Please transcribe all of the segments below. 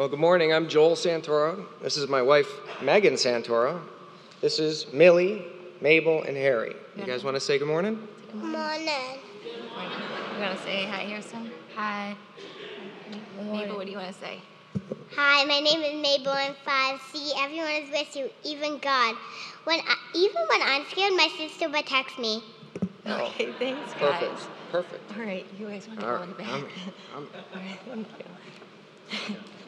Well, good morning. I'm Joel Santoro. This is my wife, Megan Santoro. This is Millie, Mabel, and Harry. You guys want to say good morning? Good morning. You want to say hi here, son? Hi. Mabel, what do you want to say? Hi, my name is Mabel. I'm five. See, everyone is with you, even God. When I, even when I'm scared, my sister will text me. Okay, oh, thanks, guys. Perfect. Perfect. All right, you guys want to All go right. in the back? I'm- I'm- All right, thank you.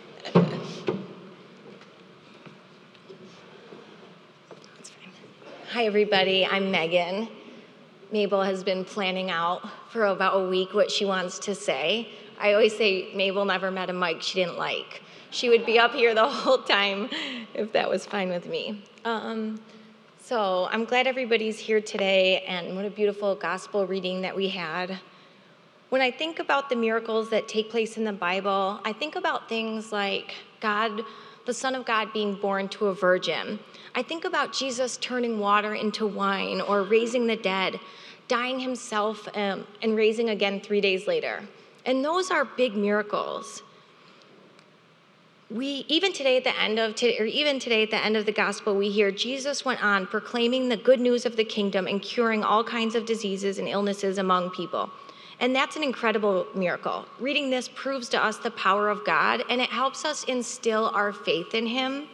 Hi, everybody. I'm Megan. Mabel has been planning out for about a week what she wants to say. I always say Mabel never met a mic she didn't like. She would be up here the whole time if that was fine with me. Um, so I'm glad everybody's here today, and what a beautiful gospel reading that we had. When I think about the miracles that take place in the Bible, I think about things like God, the Son of God, being born to a virgin. I think about Jesus turning water into wine or raising the dead, dying himself um, and raising again three days later. And those are big miracles. We even today at the end of today, or even today at the end of the gospel, we hear Jesus went on proclaiming the good news of the kingdom and curing all kinds of diseases and illnesses among people. And that's an incredible miracle. Reading this proves to us the power of God and it helps us instill our faith in Him.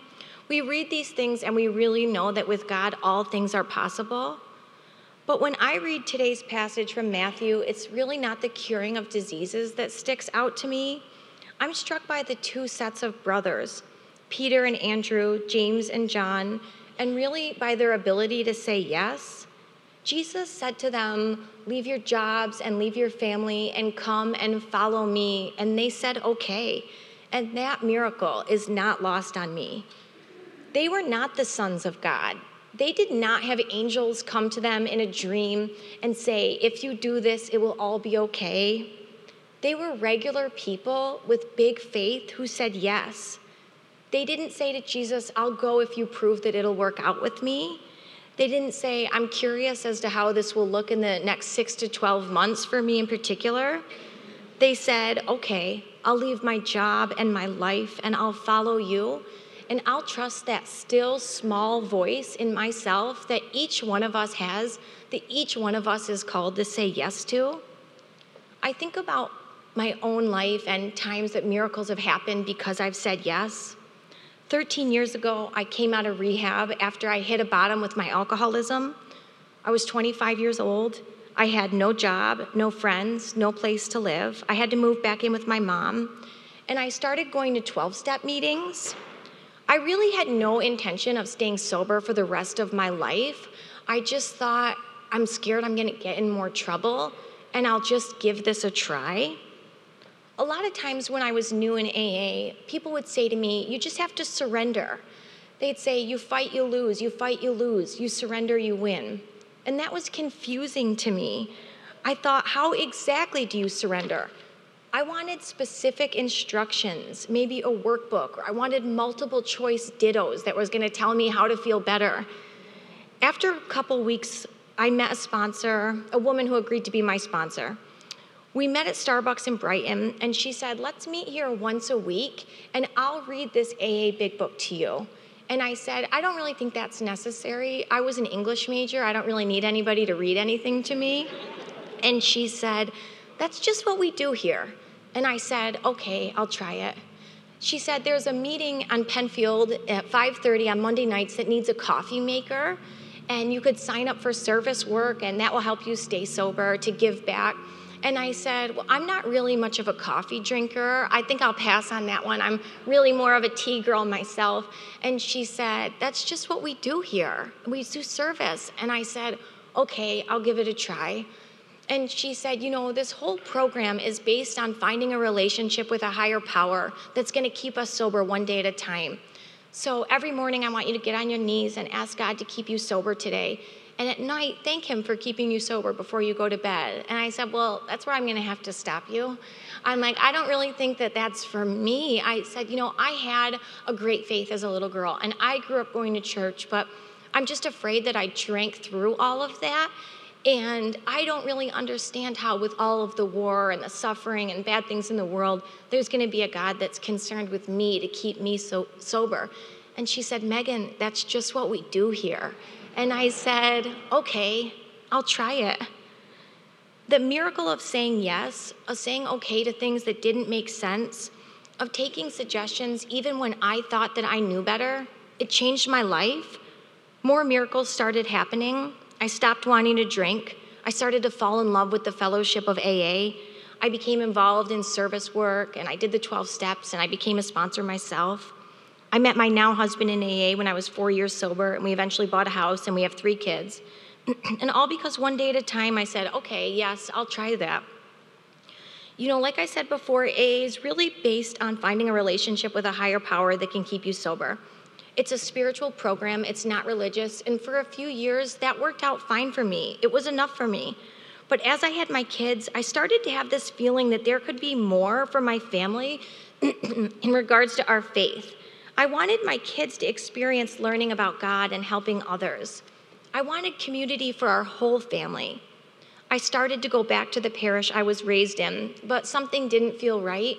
We read these things and we really know that with God, all things are possible. But when I read today's passage from Matthew, it's really not the curing of diseases that sticks out to me. I'm struck by the two sets of brothers, Peter and Andrew, James and John, and really by their ability to say yes. Jesus said to them, Leave your jobs and leave your family and come and follow me. And they said, Okay. And that miracle is not lost on me. They were not the sons of God. They did not have angels come to them in a dream and say, If you do this, it will all be okay. They were regular people with big faith who said yes. They didn't say to Jesus, I'll go if you prove that it'll work out with me. They didn't say, I'm curious as to how this will look in the next six to 12 months for me in particular. They said, Okay, I'll leave my job and my life and I'll follow you. And I'll trust that still small voice in myself that each one of us has, that each one of us is called to say yes to. I think about my own life and times that miracles have happened because I've said yes. 13 years ago, I came out of rehab after I hit a bottom with my alcoholism. I was 25 years old. I had no job, no friends, no place to live. I had to move back in with my mom. And I started going to 12 step meetings. I really had no intention of staying sober for the rest of my life. I just thought, I'm scared I'm gonna get in more trouble, and I'll just give this a try. A lot of times when I was new in AA, people would say to me, You just have to surrender. They'd say, You fight, you lose, you fight, you lose, you surrender, you win. And that was confusing to me. I thought, How exactly do you surrender? I wanted specific instructions, maybe a workbook, or I wanted multiple choice dittos that was gonna tell me how to feel better. After a couple weeks, I met a sponsor, a woman who agreed to be my sponsor. We met at Starbucks in Brighton, and she said, Let's meet here once a week, and I'll read this AA Big Book to you. And I said, I don't really think that's necessary. I was an English major, I don't really need anybody to read anything to me. And she said, That's just what we do here. And I said, Okay, I'll try it. She said, There's a meeting on Penfield at 5:30 on Monday nights that needs a coffee maker, and you could sign up for service work, and that will help you stay sober to give back. And I said, Well, I'm not really much of a coffee drinker. I think I'll pass on that one. I'm really more of a tea girl myself. And she said, That's just what we do here. We do service. And I said, Okay, I'll give it a try. And she said, You know, this whole program is based on finding a relationship with a higher power that's going to keep us sober one day at a time. So every morning, I want you to get on your knees and ask God to keep you sober today. And at night, thank Him for keeping you sober before you go to bed. And I said, Well, that's where I'm going to have to stop you. I'm like, I don't really think that that's for me. I said, You know, I had a great faith as a little girl, and I grew up going to church, but I'm just afraid that I drank through all of that. And I don't really understand how, with all of the war and the suffering and bad things in the world, there's going to be a God that's concerned with me to keep me so sober. And she said, Megan, that's just what we do here. And I said, okay, I'll try it. The miracle of saying yes, of saying okay to things that didn't make sense, of taking suggestions even when I thought that I knew better, it changed my life. More miracles started happening. I stopped wanting to drink. I started to fall in love with the fellowship of AA. I became involved in service work and I did the 12 steps and I became a sponsor myself. I met my now husband in AA when I was four years sober and we eventually bought a house and we have three kids. and all because one day at a time I said, okay, yes, I'll try that. You know, like I said before, AA is really based on finding a relationship with a higher power that can keep you sober. It's a spiritual program, it's not religious, and for a few years that worked out fine for me. It was enough for me. But as I had my kids, I started to have this feeling that there could be more for my family in regards to our faith. I wanted my kids to experience learning about God and helping others. I wanted community for our whole family. I started to go back to the parish I was raised in, but something didn't feel right.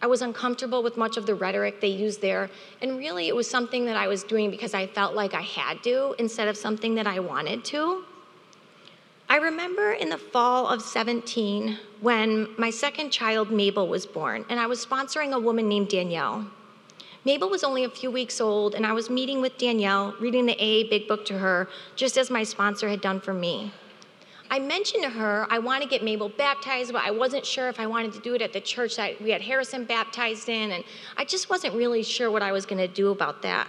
I was uncomfortable with much of the rhetoric they used there, and really it was something that I was doing because I felt like I had to instead of something that I wanted to. I remember in the fall of 17 when my second child, Mabel, was born, and I was sponsoring a woman named Danielle. Mabel was only a few weeks old, and I was meeting with Danielle, reading the AA Big Book to her, just as my sponsor had done for me. I mentioned to her I want to get Mabel baptized, but I wasn't sure if I wanted to do it at the church that we had Harrison baptized in, and I just wasn't really sure what I was going to do about that.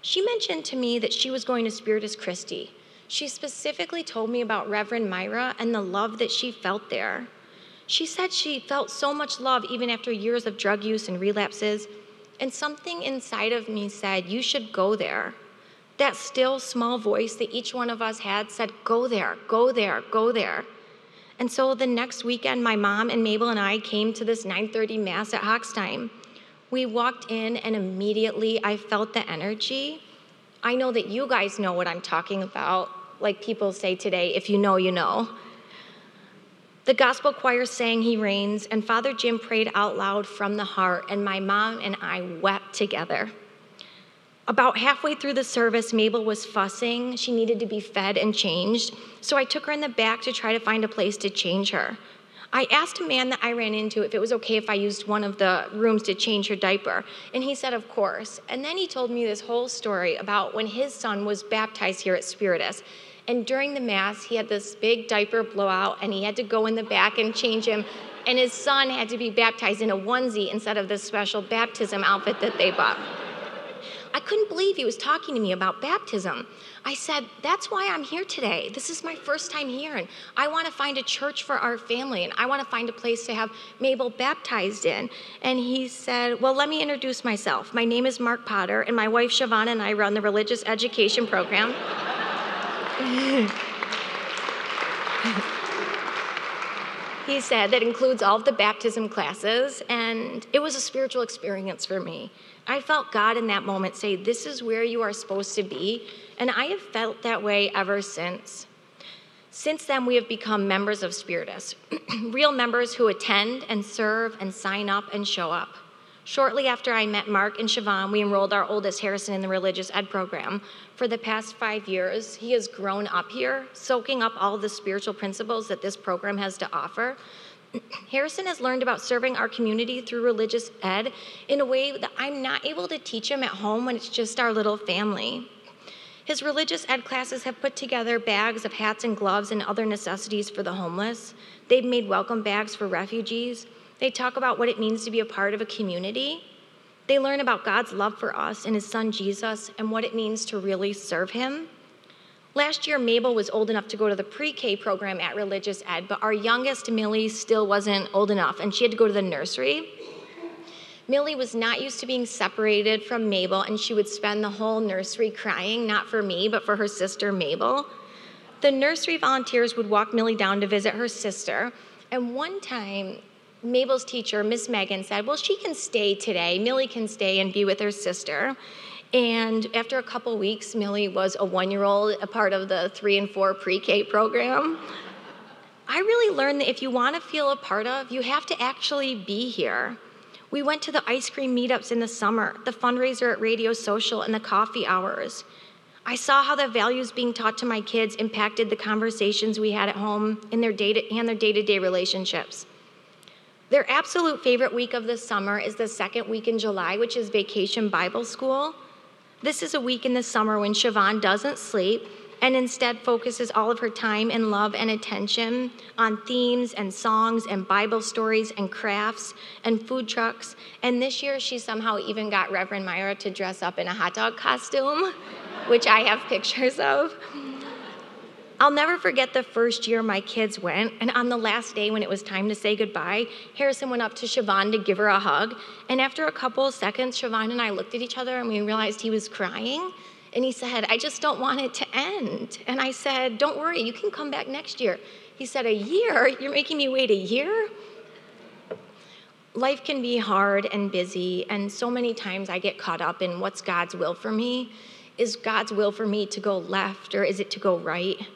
She mentioned to me that she was going to Spiritus Christi. She specifically told me about Reverend Myra and the love that she felt there. She said she felt so much love even after years of drug use and relapses. And something inside of me said, You should go there. That still small voice that each one of us had said, Go there, go there, go there. And so the next weekend, my mom and Mabel and I came to this 9:30 mass at Hochstein. We walked in and immediately I felt the energy. I know that you guys know what I'm talking about. Like people say today, if you know, you know. The gospel choir sang He Reigns, and Father Jim prayed out loud from the heart, and my mom and I wept together. About halfway through the service, Mabel was fussing. She needed to be fed and changed. So I took her in the back to try to find a place to change her. I asked a man that I ran into if it was okay if I used one of the rooms to change her diaper, and he said, of course. And then he told me this whole story about when his son was baptized here at Spiritus. And during the Mass, he had this big diaper blowout, and he had to go in the back and change him. And his son had to be baptized in a onesie instead of the special baptism outfit that they bought. I couldn't believe he was talking to me about baptism. I said, That's why I'm here today. This is my first time here, and I want to find a church for our family, and I want to find a place to have Mabel baptized in. And he said, Well, let me introduce myself. My name is Mark Potter, and my wife Siobhan and I run the religious education program. he said that includes all of the baptism classes, and it was a spiritual experience for me. I felt God in that moment say, This is where you are supposed to be, and I have felt that way ever since. Since then, we have become members of Spiritus, real members who attend and serve and sign up and show up. Shortly after I met Mark and Siobhan, we enrolled our oldest Harrison in the religious ed program. For the past five years, he has grown up here, soaking up all the spiritual principles that this program has to offer. Harrison has learned about serving our community through religious ed in a way that I'm not able to teach him at home when it's just our little family. His religious ed classes have put together bags of hats and gloves and other necessities for the homeless. They've made welcome bags for refugees. They talk about what it means to be a part of a community. They learn about God's love for us and his son Jesus and what it means to really serve him. Last year, Mabel was old enough to go to the pre K program at Religious Ed, but our youngest, Millie, still wasn't old enough, and she had to go to the nursery. Millie was not used to being separated from Mabel, and she would spend the whole nursery crying, not for me, but for her sister, Mabel. The nursery volunteers would walk Millie down to visit her sister, and one time, Mabel's teacher, Miss Megan, said, Well, she can stay today. Millie can stay and be with her sister. And after a couple weeks, Millie was a one year old, a part of the three and four pre K program. I really learned that if you want to feel a part of, you have to actually be here. We went to the ice cream meetups in the summer, the fundraiser at Radio Social, and the coffee hours. I saw how the values being taught to my kids impacted the conversations we had at home in their day to, and their day-to-day relationships. Their absolute favorite week of the summer is the second week in July, which is Vacation Bible School. This is a week in the summer when Siobhan doesn't sleep and instead focuses all of her time and love and attention on themes and songs and Bible stories and crafts and food trucks. And this year, she somehow even got Reverend Myra to dress up in a hot dog costume which I have pictures of. I'll never forget the first year my kids went, and on the last day when it was time to say goodbye, Harrison went up to Siobhan to give her a hug. And after a couple of seconds, Siobhan and I looked at each other and we realized he was crying. And he said, I just don't want it to end. And I said, Don't worry, you can come back next year. He said, A year? You're making me wait a year? Life can be hard and busy, and so many times I get caught up in what's God's will for me is God's will for me to go left or is it to go right?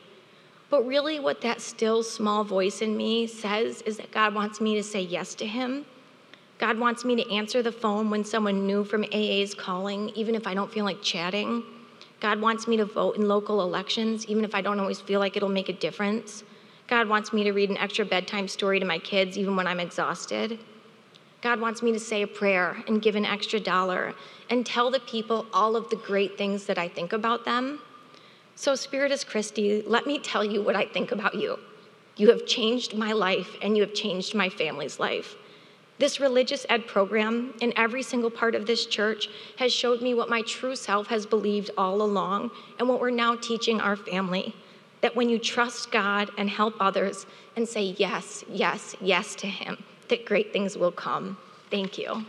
But really, what that still small voice in me says is that God wants me to say yes to Him. God wants me to answer the phone when someone new from AA is calling, even if I don't feel like chatting. God wants me to vote in local elections, even if I don't always feel like it'll make a difference. God wants me to read an extra bedtime story to my kids, even when I'm exhausted. God wants me to say a prayer and give an extra dollar and tell the people all of the great things that I think about them. So, Spiritus Christi, let me tell you what I think about you. You have changed my life and you have changed my family's life. This religious ed program in every single part of this church has showed me what my true self has believed all along and what we're now teaching our family that when you trust God and help others and say yes, yes, yes to Him, that great things will come. Thank you.